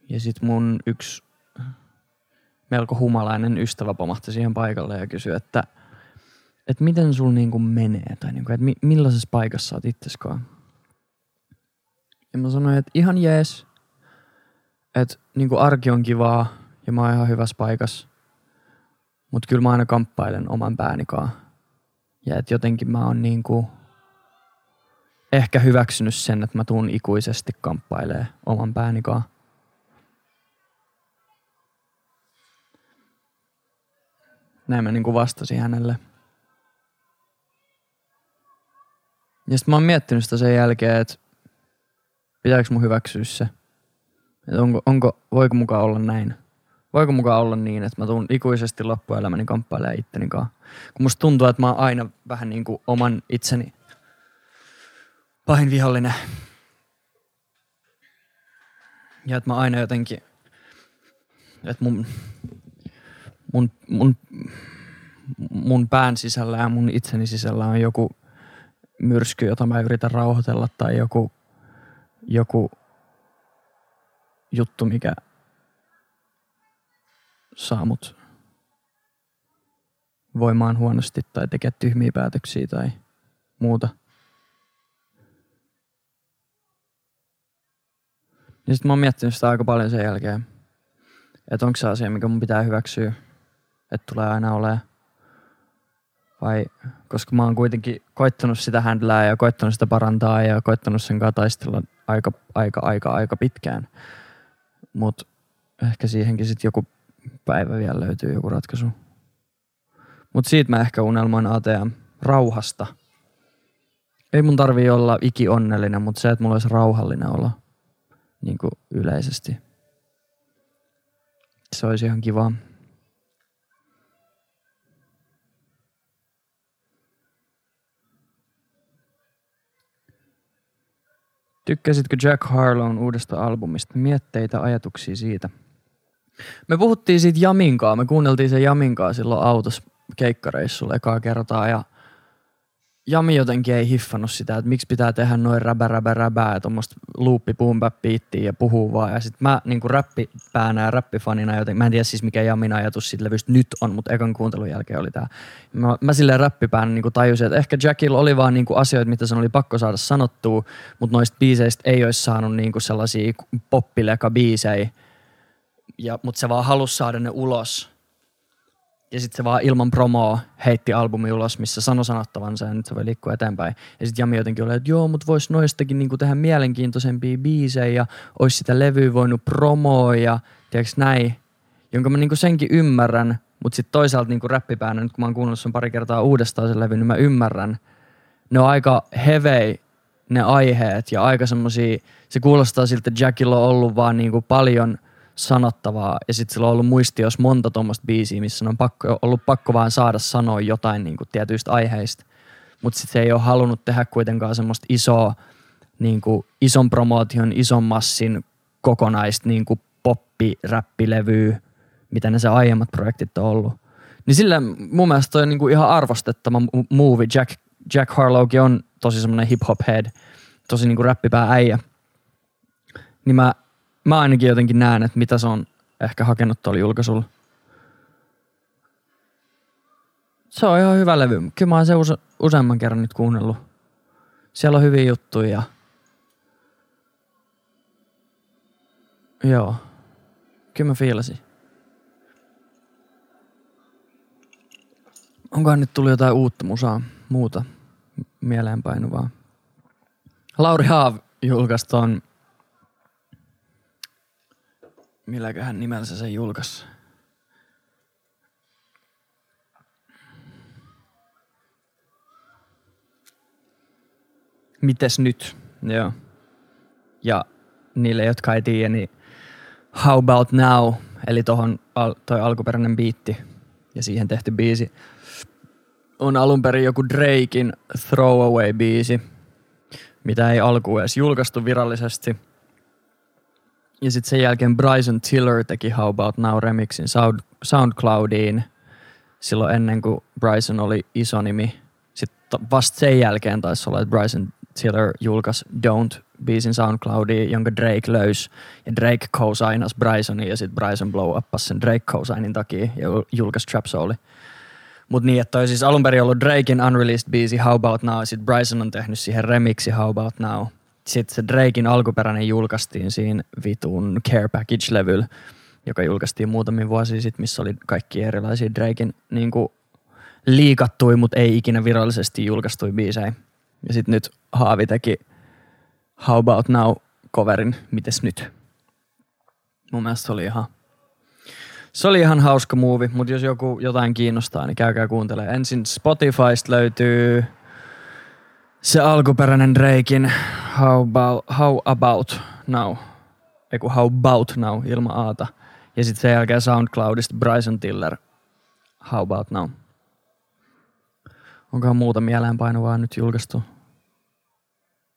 [SPEAKER 1] Ja sit mun yksi melko humalainen ystävä pomahti siihen paikalle ja kysyi, että, että miten sul niinku menee tai niinku, että mi, millaisessa paikassa oot itseskaan. Ja mä sanoin, että ihan jees, että niinku arki on kivaa ja mä oon ihan hyvässä paikassa. Mutta kyllä mä aina kamppailen oman päänikaan. Ja että jotenkin mä oon niinku ehkä hyväksynyt sen, että mä tuun ikuisesti kamppailee oman päänikaan. Näin mä niinku vastasin hänelle. Ja sitten mä oon miettinyt sitä sen jälkeen, että pitääkö mun hyväksyä se. Että onko, onko, voiko mukaan olla näin. Voiko mukaan olla niin, että mä tuun ikuisesti loppuelämäni kamppailemaan itteni kanssa. Kun musta tuntuu, että mä oon aina vähän niin kuin oman itseni pahin vihollinen. Ja että mä aina jotenkin, että mun, mun, mun, mun pään sisällä ja mun itseni sisällä on joku myrsky, jota mä yritän rauhoitella tai joku, joku juttu, mikä saa mut voimaan huonosti tai tekee tyhmiä päätöksiä tai muuta. Ja sitten mä oon miettinyt sitä aika paljon sen jälkeen, että onko se asia, mikä mun pitää hyväksyä, että tulee aina olemaan. Vai, koska mä oon kuitenkin koittanut sitä handlää ja koittanut sitä parantaa ja koittanut sen kanssa taistella aika, aika, aika, aika pitkään. Mutta ehkä siihenkin sitten joku päivä vielä löytyy joku ratkaisu. Mutta siitä mä ehkä unelmoin ATM rauhasta. Ei mun tarvii olla iki onnellinen, mutta se, että mulla olisi rauhallinen olo niin yleisesti. Se olisi ihan kiva. Tykkäsitkö Jack Harlown uudesta albumista? Mietteitä, ajatuksia siitä. Me puhuttiin siitä Jaminkaa. Me kuunneltiin se Jaminkaa silloin autossa keikkareissulla ekaa kertaa ja – Jami jotenkin ei hiffannut sitä, että miksi pitää tehdä noin räbä, räbä, räbää ja tuommoista luuppi, boom, ja puhuu vaan. Ja sitten mä niin kuin räppipäänä ja räppifanina, joten mä en tiedä siis mikä Jamin ajatus siitä levystä nyt on, mutta ekan kuuntelun jälkeen oli tää. Mä, mä silleen räppipäänä niin kuin tajusin, että ehkä Jackilla oli vaan niin kuin asioita, mitä sen oli pakko saada sanottua, mutta noista biiseistä ei olisi saanut niin kuin sellaisia poppileka biisejä. Ja, mutta se vaan halusi saada ne ulos ja sitten se vaan ilman promoa heitti albumi ulos, missä sanoi sanottavansa ja nyt se voi liikkua eteenpäin. Ja sitten Jami jotenkin oli, että joo, mutta vois noistakin niinku tehdä mielenkiintoisempia biisejä ja olisi sitä levyä voinut promoa ja tiedätkö näin. Jonka mä niinku senkin ymmärrän, mutta sitten toisaalta niinku räppipäänä, nyt kun mä oon kuunnellut sen pari kertaa uudestaan sen levy, niin mä ymmärrän. Ne on aika hevei ne aiheet ja aika semmosia, se kuulostaa siltä, että Jackilla on ollut vaan niinku paljon – sanottavaa ja sitten sillä on ollut muistios monta tuommoista biisiä, missä on pakko, ollut pakko vaan saada sanoa jotain niin kuin tietyistä aiheista. Mutta sitten se ei ole halunnut tehdä kuitenkaan semmoista isoa, niin kuin ison promootion, ison massin kokonaista niin kuin poppi-räppilevyä, mitä ne se aiemmat projektit on ollut. Niin sillä mun mielestä toi on niin kuin ihan arvostettava movie. Jack, Jack Harlowkin on tosi semmoinen hip-hop head, tosi niin kuin räppipää äijä. Niin mä mä ainakin jotenkin näen, että mitä se on ehkä hakenut tuolla julkaisulla. Se on ihan hyvä levy. Kyllä mä oon se use- useamman kerran nyt kuunnellut. Siellä on hyviä juttuja. Joo. Kyllä mä fiilasin. Onkohan nyt tullut jotain uutta musaa, muuta mieleenpainuvaa? Lauri Haav julkaisi milläköhän nimellä se julkaisi. Mites nyt? Joo. Ja niille, jotka ei tiedä, niin How About Now, eli tohon al- toi alkuperäinen biitti ja siihen tehty biisi, on alun perin joku Drakein Throwaway-biisi, mitä ei alkuun edes julkaistu virallisesti – ja sitten sen jälkeen Bryson Tiller teki How About Now remixin Sound, SoundCloudiin silloin ennen kuin Bryson oli iso nimi. Sitten vasta sen jälkeen taisi olla, että Bryson Tiller julkaisi Don't biisin SoundCloudiin, jonka Drake löysi. Ja Drake co-signas Brysonin ja sitten Bryson blow uppas sen Drake co-signin takia ja julkaisi Trap Souli. Mut niin, että toi siis alun perin ollut Drakein unreleased biisi How About Now, sit Bryson on tehnyt siihen remixi How About Now. Sitten se Drakein alkuperäinen julkaistiin siinä vitun Care Package-levyllä, joka julkaistiin muutamia vuosia sitten, missä oli kaikki erilaisia Drakein niin liikattui, mutta ei ikinä virallisesti julkaistui biisejä. Ja sitten nyt Haavi teki How About Now coverin Mites nyt? Mun mielestä se oli ihan se oli ihan hauska movie, mutta jos joku jotain kiinnostaa, niin käykää kuuntelemaan. Ensin Spotifysta löytyy se alkuperäinen Drakein How About, how about Now. Eiku How About Now ilman aata. Ja sitten sen jälkeen SoundCloudista Bryson Tiller How About Now. Onkohan muuta mieleenpainuvaa nyt julkaistu?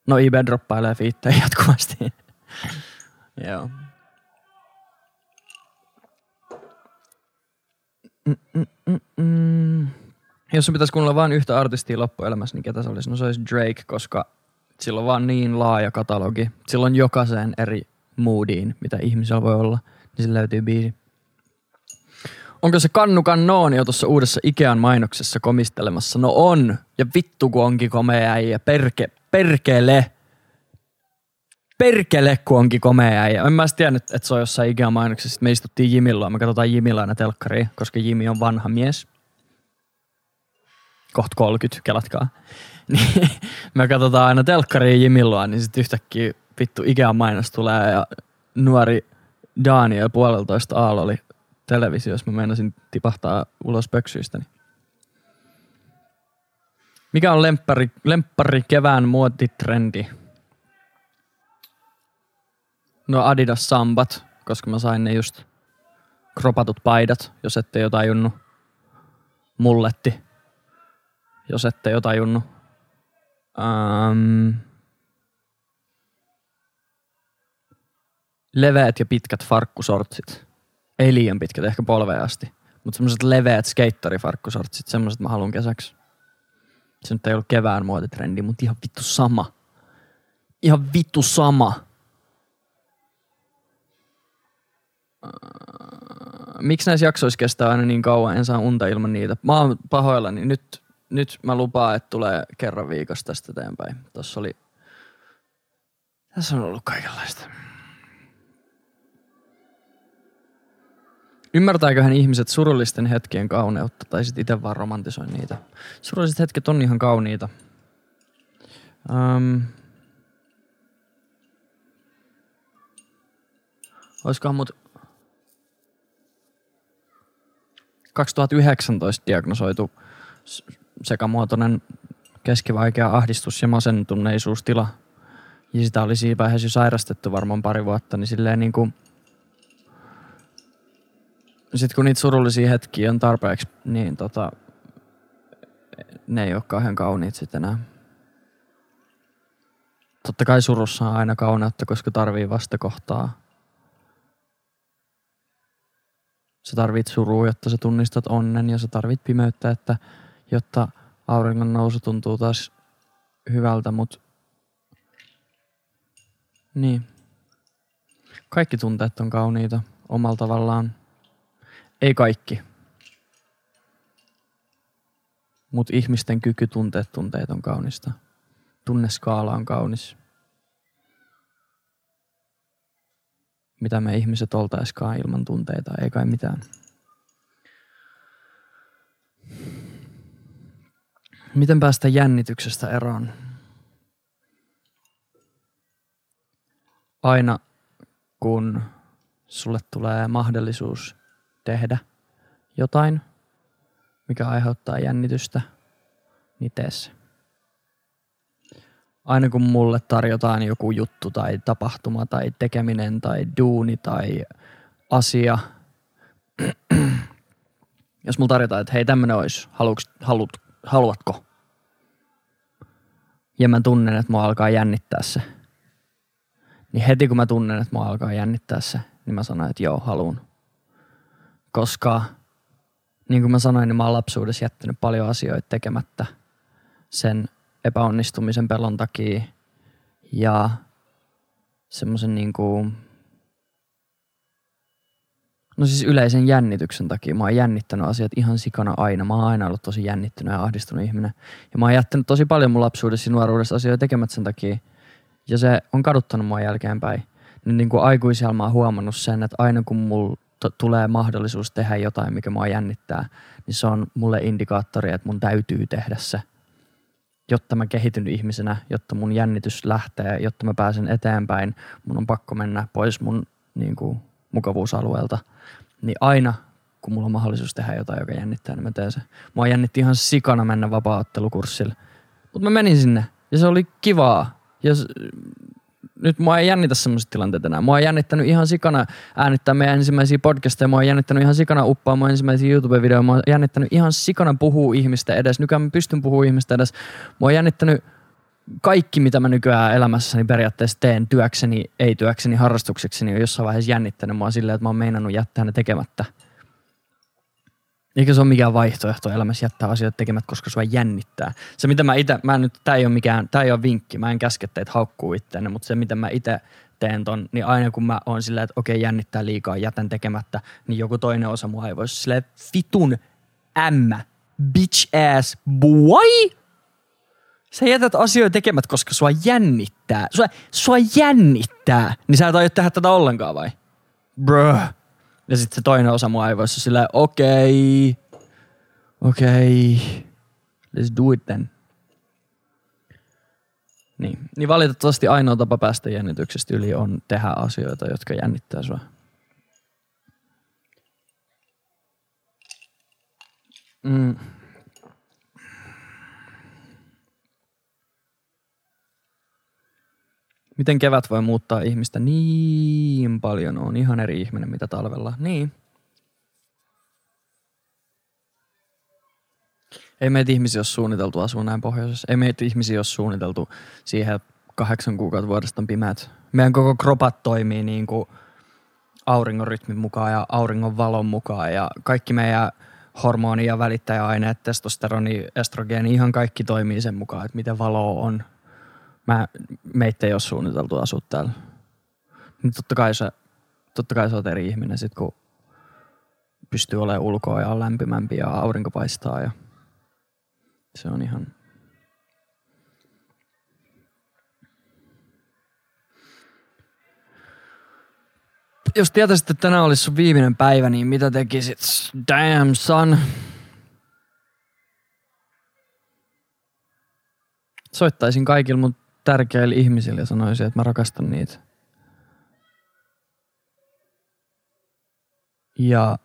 [SPEAKER 1] No eBay droppailee fiittejä jatkuvasti. *laughs* Joo. Mm-mm-mm. Jos sun pitäisi kuunnella vain yhtä artistia loppuelämässä, niin ketä se olisi? No se olisi Drake, koska sillä on vaan niin laaja katalogi. Sillä on jokaiseen eri moodiin, mitä ihmisellä voi olla, niin sillä löytyy biisi. Onko se Kannukan Nooni jo tuossa uudessa Ikean mainoksessa komistelemassa? No on. Ja vittu kun onkin komea äijä. Perke, perkele. Perkele kun onkin komea äijä. En mä edes tiennyt, että se on jossain Ikean mainoksessa. Sitten me istuttiin Jimillä. Me katsotaan Jimillä aina telkkariin, koska Jimi on vanha mies. Kohta 30, kelatkaa. *laughs* Niin me katsotaan aina telkkariin Jimilloa, niin sitten yhtäkkiä vittu Ikean mainos tulee ja nuori Daniel puoleltoista aalo oli televisiossa. Mä meinasin tipahtaa ulos pöksyistäni. Mikä on lemppari, lemppari kevään muotitrendi? No Adidas Sambat, koska mä sain ne just kropatut paidat, jos ette jo tajunnut. Mulletti, jos ette jo tajunnut. Um, leveät ja pitkät farkkusortsit. Ei liian pitkät, ehkä polveen asti. Mutta semmoiset leveät skeittarifarkkusortsit, semmoiset mä haluan kesäksi. Se nyt ei ollut kevään muotitrendi, mutta ihan vittu sama. Ihan vittu sama. Miksi näissä jaksoissa kestää aina niin kauan, en saa unta ilman niitä. Mä oon pahoillani. Nyt, nyt mä lupaan, että tulee kerran viikossa tästä eteenpäin. Tuossa oli, tässä on ollut kaikenlaista. Ymmärtääköhän ihmiset surullisten hetkien kauneutta tai sitten itse vaan romantisoin niitä? Surulliset hetket on ihan kauniita. Um, olisikohan mut 2019 diagnosoitu sekamuotoinen keskivaikea ahdistus ja masentuneisuustila. Ja sitä oli siinä vaiheessa jo sairastettu varmaan pari vuotta, niin silleen niin kuin sitten kun niitä surullisia hetkiä on tarpeeksi, niin tota, ne ei ole kauhean kauniit sitten enää. Totta kai surussa on aina kauneutta, koska tarvii vastakohtaa. Sä tarvit surua, jotta sä tunnistat onnen ja sä tarvit pimeyttä, että jotta auringon nousu tuntuu taas hyvältä, mutta niin. Kaikki tunteet on kauniita omalla tavallaan. Ei kaikki. Mutta ihmisten kyky tuntea tunteet on kaunista. Tunneskaala on kaunis. Mitä me ihmiset oltaiskaan ilman tunteita, ei kai mitään. Miten päästä jännityksestä eroon? Aina kun sulle tulee mahdollisuus tehdä jotain, mikä aiheuttaa jännitystä, niin tee se. Aina kun mulle tarjotaan joku juttu tai tapahtuma tai tekeminen tai duuni tai asia, *clears throat* jos mulla tarjotaan, että hei tämmönen olisi, haluuks, haluat, haluatko? Ja mä tunnen, että mua alkaa jännittää se. Niin heti kun mä tunnen, että mua alkaa jännittää se, niin mä sanon, että joo, haluun koska niin kuin mä sanoin, niin mä oon lapsuudessa jättänyt paljon asioita tekemättä sen epäonnistumisen pelon takia ja semmoisen niinku, no siis yleisen jännityksen takia. Mä oon jännittänyt asiat ihan sikana aina. Mä oon aina ollut tosi jännittynyt ja ahdistunut ihminen. Ja mä oon jättänyt tosi paljon mun lapsuudessa ja nuoruudessa asioita tekemättä sen takia. Ja se on kaduttanut mua jälkeenpäin. Niin, niin kuin aikuisella mä oon huomannut sen, että aina kun mulla t- tulee mahdollisuus tehdä jotain, mikä mua jännittää, niin se on mulle indikaattori, että mun täytyy tehdä se jotta mä kehityn ihmisenä, jotta mun jännitys lähtee, jotta mä pääsen eteenpäin, mun on pakko mennä pois mun niin kuin, mukavuusalueelta. Niin aina, kun mulla on mahdollisuus tehdä jotain, joka jännittää, niin mä teen se. Mua jännitti ihan sikana mennä vapaa-ottelukurssille. Mutta mä menin sinne ja se oli kivaa. Ja nyt mua ei jännitä semmoiset tilanteet enää. Mua on jännittänyt ihan sikana äänittää meidän ensimmäisiä podcasteja. Mua on jännittänyt ihan sikana uppaa mun ensimmäisiä YouTube-videoja. Mua on jännittänyt ihan sikana puhua ihmistä edes. Nykyään mä pystyn puhua ihmistä edes. Mua on jännittänyt kaikki, mitä mä nykyään elämässäni periaatteessa teen työkseni, ei työkseni, harrastuksekseni, on jossain vaiheessa jännittänyt mua silleen, että mä oon meinannut jättää ne tekemättä. Eikä se ole mikään vaihtoehto elämässä jättää asioita tekemät, koska sua jännittää. Se mitä mä itse, mä nyt, tää ei ole mikään, tää ei ole vinkki, mä en käske teitä haukkuu itteenne, mutta se mitä mä itse teen ton, niin aina kun mä oon silleen, että okei jännittää liikaa, jätän tekemättä, niin joku toinen osa mua ei voisi silleen, vitun ämmä, bitch ass boy, sä jätät asioita tekemät, koska sua jännittää. Sua, sua jännittää. Niin sä et aio tehdä tätä ollenkaan vai? Bruh. Ja sitten se toinen osa mun aivoissa silleen, okei, okay, okei, okay, let's do it then. Niin. niin valitettavasti ainoa tapa päästä jännityksestä yli on tehdä asioita, jotka jännittää sua. Mm. Miten kevät voi muuttaa ihmistä niin paljon? On ihan eri ihminen, mitä talvella. Niin. Ei meitä ihmisiä ole suunniteltu asua näin pohjoisessa. Ei meitä ihmisiä ole suunniteltu siihen, että kahdeksan kuukautta vuodesta on pimeät. Meidän koko kropat toimii niin kuin auringon rytmin mukaan ja auringon valon mukaan ja kaikki meidän hormoni- ja välittäjäaineet, testosteroni, estrogeeni, ihan kaikki toimii sen mukaan, että miten valo on mä, meitä ei ole suunniteltu asua täällä. Niin totta kai se, totta kai sä oot eri ihminen sit kun pystyy olemaan ulkoa ja on lämpimämpi ja aurinko paistaa ja se on ihan... Jos tietäisit, että tänään olisi sun viimeinen päivä, niin mitä tekisit? Damn son. Soittaisin kaikille mun tärkeille ihmisille ja sanoisin, että mä rakastan niitä. Ja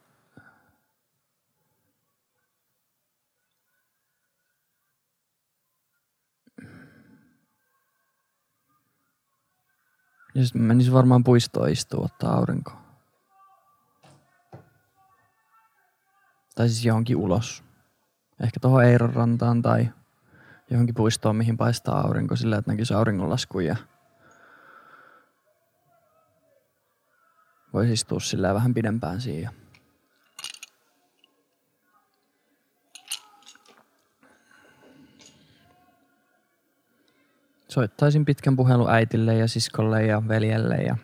[SPEAKER 1] Ja sitten menisin varmaan puistoon istua ottaa aurinko. Tai siis johonkin ulos. Ehkä tuohon Eiron rantaan tai johonkin puistoon, mihin paistaa aurinko sillä, että näkisi auringonlaskun ja voisi istua sillä vähän pidempään siihen. Soittaisin pitkän puhelun äitille ja siskolle ja veljelle ja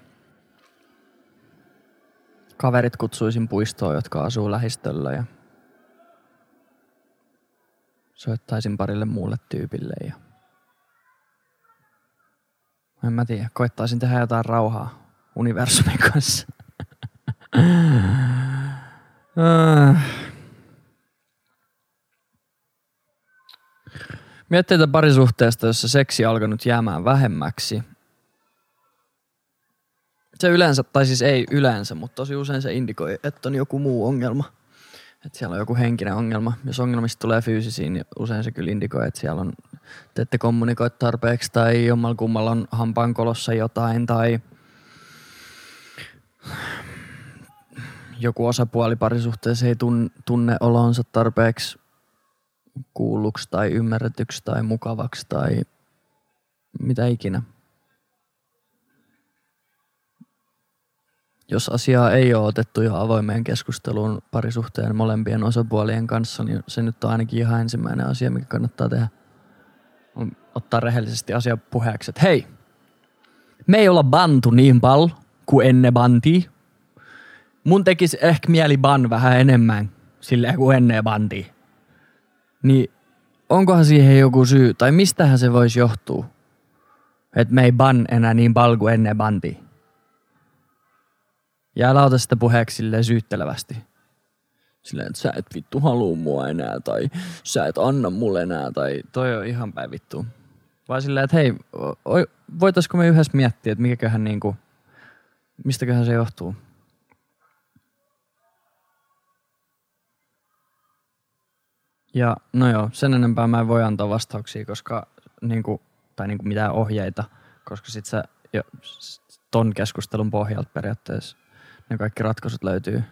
[SPEAKER 1] kaverit kutsuisin puistoon, jotka asuu lähistöllä ja soittaisin parille muulle tyypille ja en mä tiedä, koittaisin tehdä jotain rauhaa universumin kanssa. Miettii tätä parisuhteesta, jossa seksi alkanut jäämään vähemmäksi. Se yleensä, tai siis ei yleensä, mutta tosi usein se indikoi, että on joku muu ongelma – että siellä on joku henkinen ongelma. Jos ongelmista tulee fyysisiin, niin usein se kyllä indikoi, että siellä on, te ette kommunikoi tarpeeksi tai jommalla kummalla on hampaankolossa jotain tai joku osapuoli parisuhteessa ei tunne, olonsa tarpeeksi kuulluksi tai ymmärretyksi tai mukavaksi tai mitä ikinä. Jos asiaa ei ole otettu jo avoimeen keskusteluun parisuhteen molempien osapuolien kanssa, niin se nyt on ainakin ihan ensimmäinen asia, mikä kannattaa tehdä. ottaa rehellisesti asia puheeksi, että hei, me ei olla bantu niin paljon kuin ennen banti. Mun tekisi ehkä mieli ban vähän enemmän silleen kuin ennen banti. Niin onkohan siihen joku syy, tai mistähän se voisi johtua? Että me ei ban enää niin paljon kuin ennen banti. Ja älä ota sitä puheeksi silleen syyttelevästi. Silleen, että sä et vittu haluu mua enää, tai sä et anna mulle enää, tai toi on ihan päin vittu. Vaan silleen, että hei, voitaisiko me yhdessä miettiä, että mikäköhän niinku, mistäköhän se johtuu? Ja no joo, sen enempää mä en voi antaa vastauksia, koska niinku, tai niinku mitään ohjeita, koska sit sä jo, ton keskustelun pohjalta periaatteessa ne kaikki ratkaisut löytyy.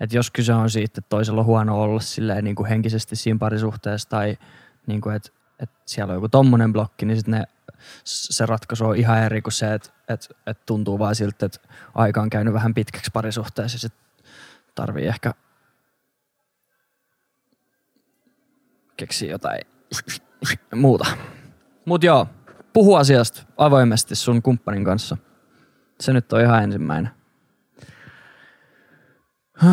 [SPEAKER 1] Et jos kyse on siitä, että toisella on huono olla silleen niin kuin henkisesti siinä parisuhteessa tai niin kuin, että, että siellä on joku tommonen blokki, niin sitten se ratkaisu on ihan eri kuin se, että, että, että tuntuu vaan siltä, että aika on käynyt vähän pitkäksi parisuhteessa ja sitten tarvii ehkä keksiä jotain muuta. Mut joo, puhu asiasta avoimesti sun kumppanin kanssa. Se nyt on ihan ensimmäinen. *sighs*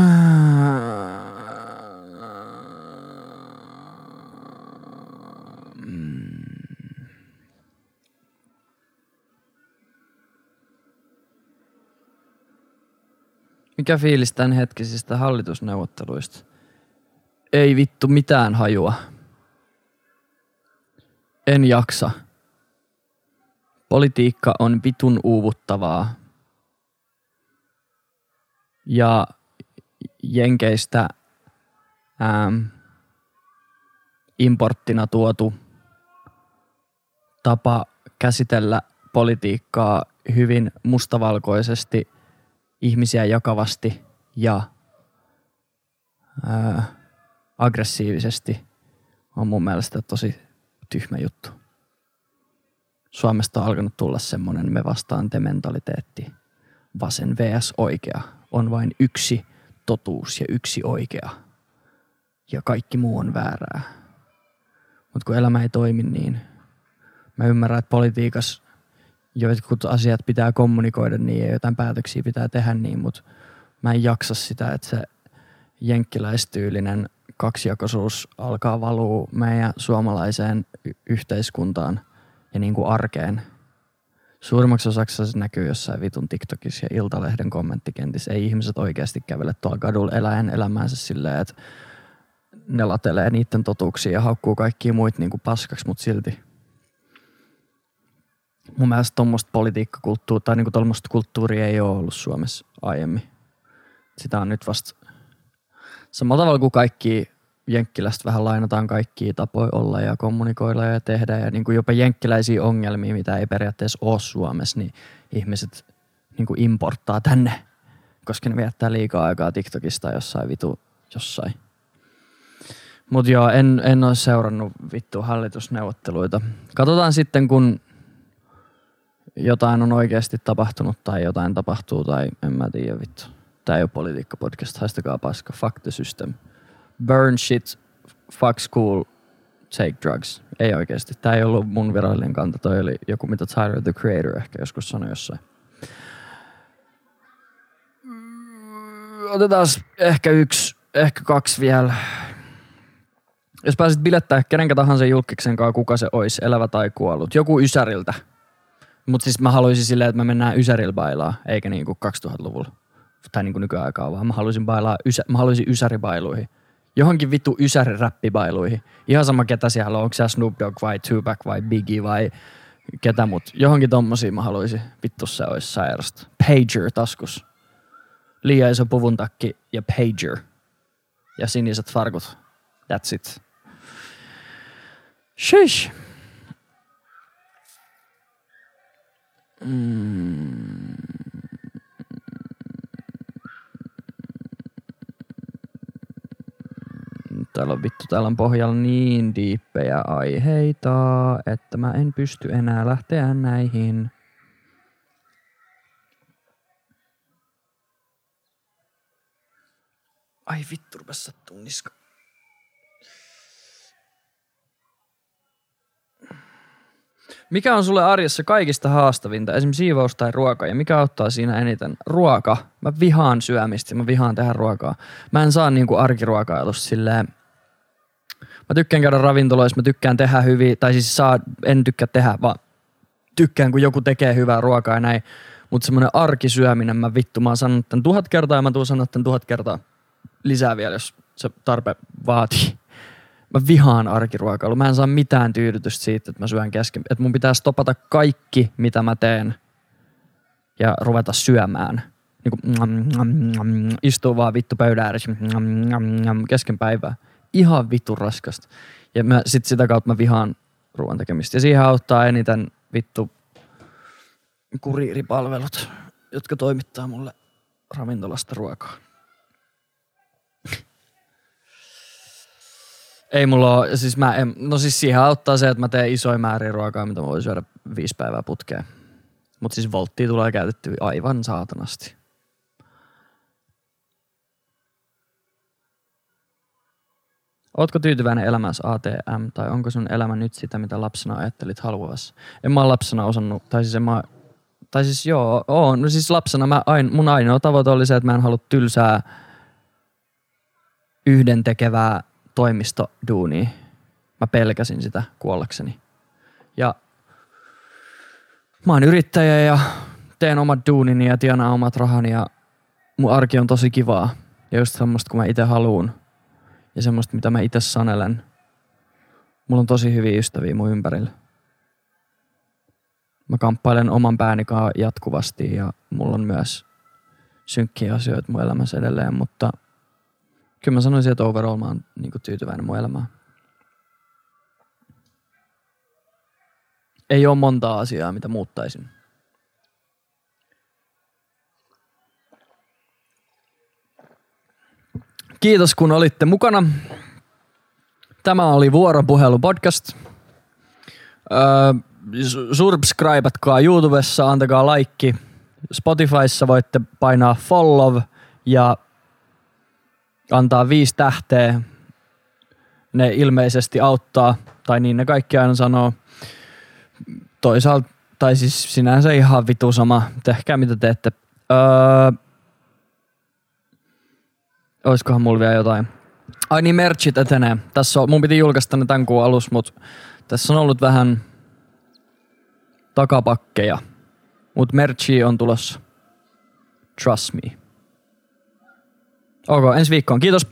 [SPEAKER 1] Mikä fiilis tämän hetkisistä hallitusneuvotteluista? Ei vittu mitään hajua. En jaksa. Politiikka on vitun uuvuttavaa. Ja Jenkeistä ähm, importtina tuotu tapa käsitellä politiikkaa hyvin mustavalkoisesti, ihmisiä jakavasti ja ää, äh, aggressiivisesti on mun mielestä tosi tyhmä juttu. Suomesta on alkanut tulla semmoinen me vastaan te mentaliteetti. Vasen vs oikea on vain yksi totuus ja yksi oikea. Ja kaikki muu on väärää. Mutta kun elämä ei toimi niin, mä ymmärrän, että politiikassa jotkut asiat pitää kommunikoida niin ja jotain päätöksiä pitää tehdä niin, mutta mä en jaksa sitä, että se jenkkiläistyylinen kaksijakoisuus alkaa valua meidän suomalaiseen yhteiskuntaan ja niin kuin arkeen – Suurimmaksi osaksi se näkyy jossain vitun TikTokissa ja Iltalehden kommenttikentissä. Ei ihmiset oikeasti kävele tuolla kadulla eläen elämäänsä silleen, että ne latelee niiden totuuksia ja haukkuu kaikkia muita niin kuin paskaksi, mutta silti. Mun mielestä tuommoista politiikkakulttuuria tai niin tuommoista kulttuuria ei ole ollut Suomessa aiemmin. Sitä on nyt vasta samalla tavalla kuin kaikki Jenkkilästä vähän lainataan kaikkia tapoja olla ja kommunikoida ja tehdä. Ja niin kuin jopa jenkkiläisiä ongelmia, mitä ei periaatteessa ole Suomessa, niin ihmiset niin kuin importtaa tänne, koska ne viettää liikaa aikaa TikTokista jossain vitu jossain. Mutta joo, en, en ole seurannut vittu hallitusneuvotteluita. Katsotaan sitten, kun jotain on oikeasti tapahtunut tai jotain tapahtuu tai en mä tiedä vittu. Tää ei ole politiikka-podcast, haistakaa paska. Fuck the system burn shit, fuck school, take drugs. Ei oikeasti. Tämä ei ollut mun virallinen kanta. Toi oli joku, mitä Tyler the Creator ehkä joskus sanoi jossain. Otetaan ehkä yksi, ehkä kaksi vielä. Jos pääsit bilettää kenenkä tahansa julkiksen kanssa, kuka se olisi, elävä tai kuollut. Joku Ysäriltä. Mutta siis mä haluaisin silleen, että me mennään Ysärillä bailaa, eikä niinku 2000-luvulla. Tai niinku nykyaikaa, vaan mä haluaisin bailaa, ysä, mä haluaisin Ysäribailuihin johonkin vittu ysäri räppibailuihin. Ihan sama ketä siellä on, onko se Snoop Dogg vai Tupac vai Biggie vai ketä mut. Johonkin tommosia mä haluaisin. Vittu se olisi sairasta. Pager taskus. Liian iso puvun takki ja pager. Ja siniset farkut. That's it. Shish. Mm. Täällä on vittu, täällä on pohjalla niin diippejä aiheita, että mä en pysty enää lähteä näihin. Ai vittu, rupes sattuu niska. Mikä on sulle arjessa kaikista haastavinta, esimerkiksi siivous tai ruoka, ja mikä auttaa siinä eniten? Ruoka. Mä vihaan syömistä, mä vihaan tehdä ruokaa. Mä en saa niinku arkiruokailusta silleen, Mä tykkään käydä ravintoloissa, mä tykkään tehdä hyvin, tai siis saa, en tykkää tehdä, vaan tykkään, kun joku tekee hyvää ruokaa ja näin. Mutta semmoinen arkisyöminen, mä vittu, mä oon sanonut tämän tuhat kertaa ja mä tuun sanoa tämän tuhat kertaa lisää vielä, jos se tarpe vaatii. Mä vihaan arkiruokailu. Mä en saa mitään tyydytystä siitä, että mä syön kesken. Että mun pitää stopata kaikki, mitä mä teen ja ruveta syömään. Niin kuin, istuu vaan vittu pöydän ääressä kesken päivää ihan vittu raskasta. Ja mä, sit sitä kautta mä vihaan ruoan tekemistä. Ja siihen auttaa eniten vittu kuriiripalvelut, jotka toimittaa mulle ravintolasta ruokaa. Ei mulla ole, siis mä en, no siis siihen auttaa se, että mä teen isoja määriä ruokaa, mitä mä voin syödä viisi päivää putkeen. Mutta siis volttia tulee käytetty aivan saatanasti. Ootko tyytyväinen elämässä ATM tai onko sun elämä nyt sitä, mitä lapsena ajattelit haluavassa? En mä lapsena osannut, tai siis en mä, tai siis joo, oon. No siis lapsena mä ain, mun ainoa tavoite oli se, että mä en halua tylsää yhden tekevää toimistoduunia. Mä pelkäsin sitä kuollakseni. Ja mä oon yrittäjä ja teen omat duunini ja tienaan omat rahani ja mun arki on tosi kivaa. Ja just semmoista, kun mä itse haluun ja semmoista, mitä mä itse sanelen. Mulla on tosi hyviä ystäviä mun ympärillä. Mä kamppailen oman pääni jatkuvasti ja mulla on myös synkkiä asioita mun elämässä edelleen, mutta kyllä mä sanoisin, että overall mä oon niin tyytyväinen mun elämään. Ei ole monta asiaa, mitä muuttaisin. Kiitos kun olitte mukana. Tämä oli Vuoropuhelu podcast. Öö, subscribeatkaa YouTubessa, antakaa like. Spotifyssa voitte painaa follow ja antaa viisi tähteä. Ne ilmeisesti auttaa, tai niin ne kaikki aina sanoo. Toisaalta, tai siis sinänsä ihan vitu sama. Tehkää mitä teette. Öö, olisikohan mulla vielä jotain. Ai niin, merchit etenee. Tässä on, mun piti julkaista ne tämän kuun alussa, mutta tässä on ollut vähän takapakkeja. Mutta merchi on tulossa. Trust me. Ok, ensi viikkoon. Kiitos.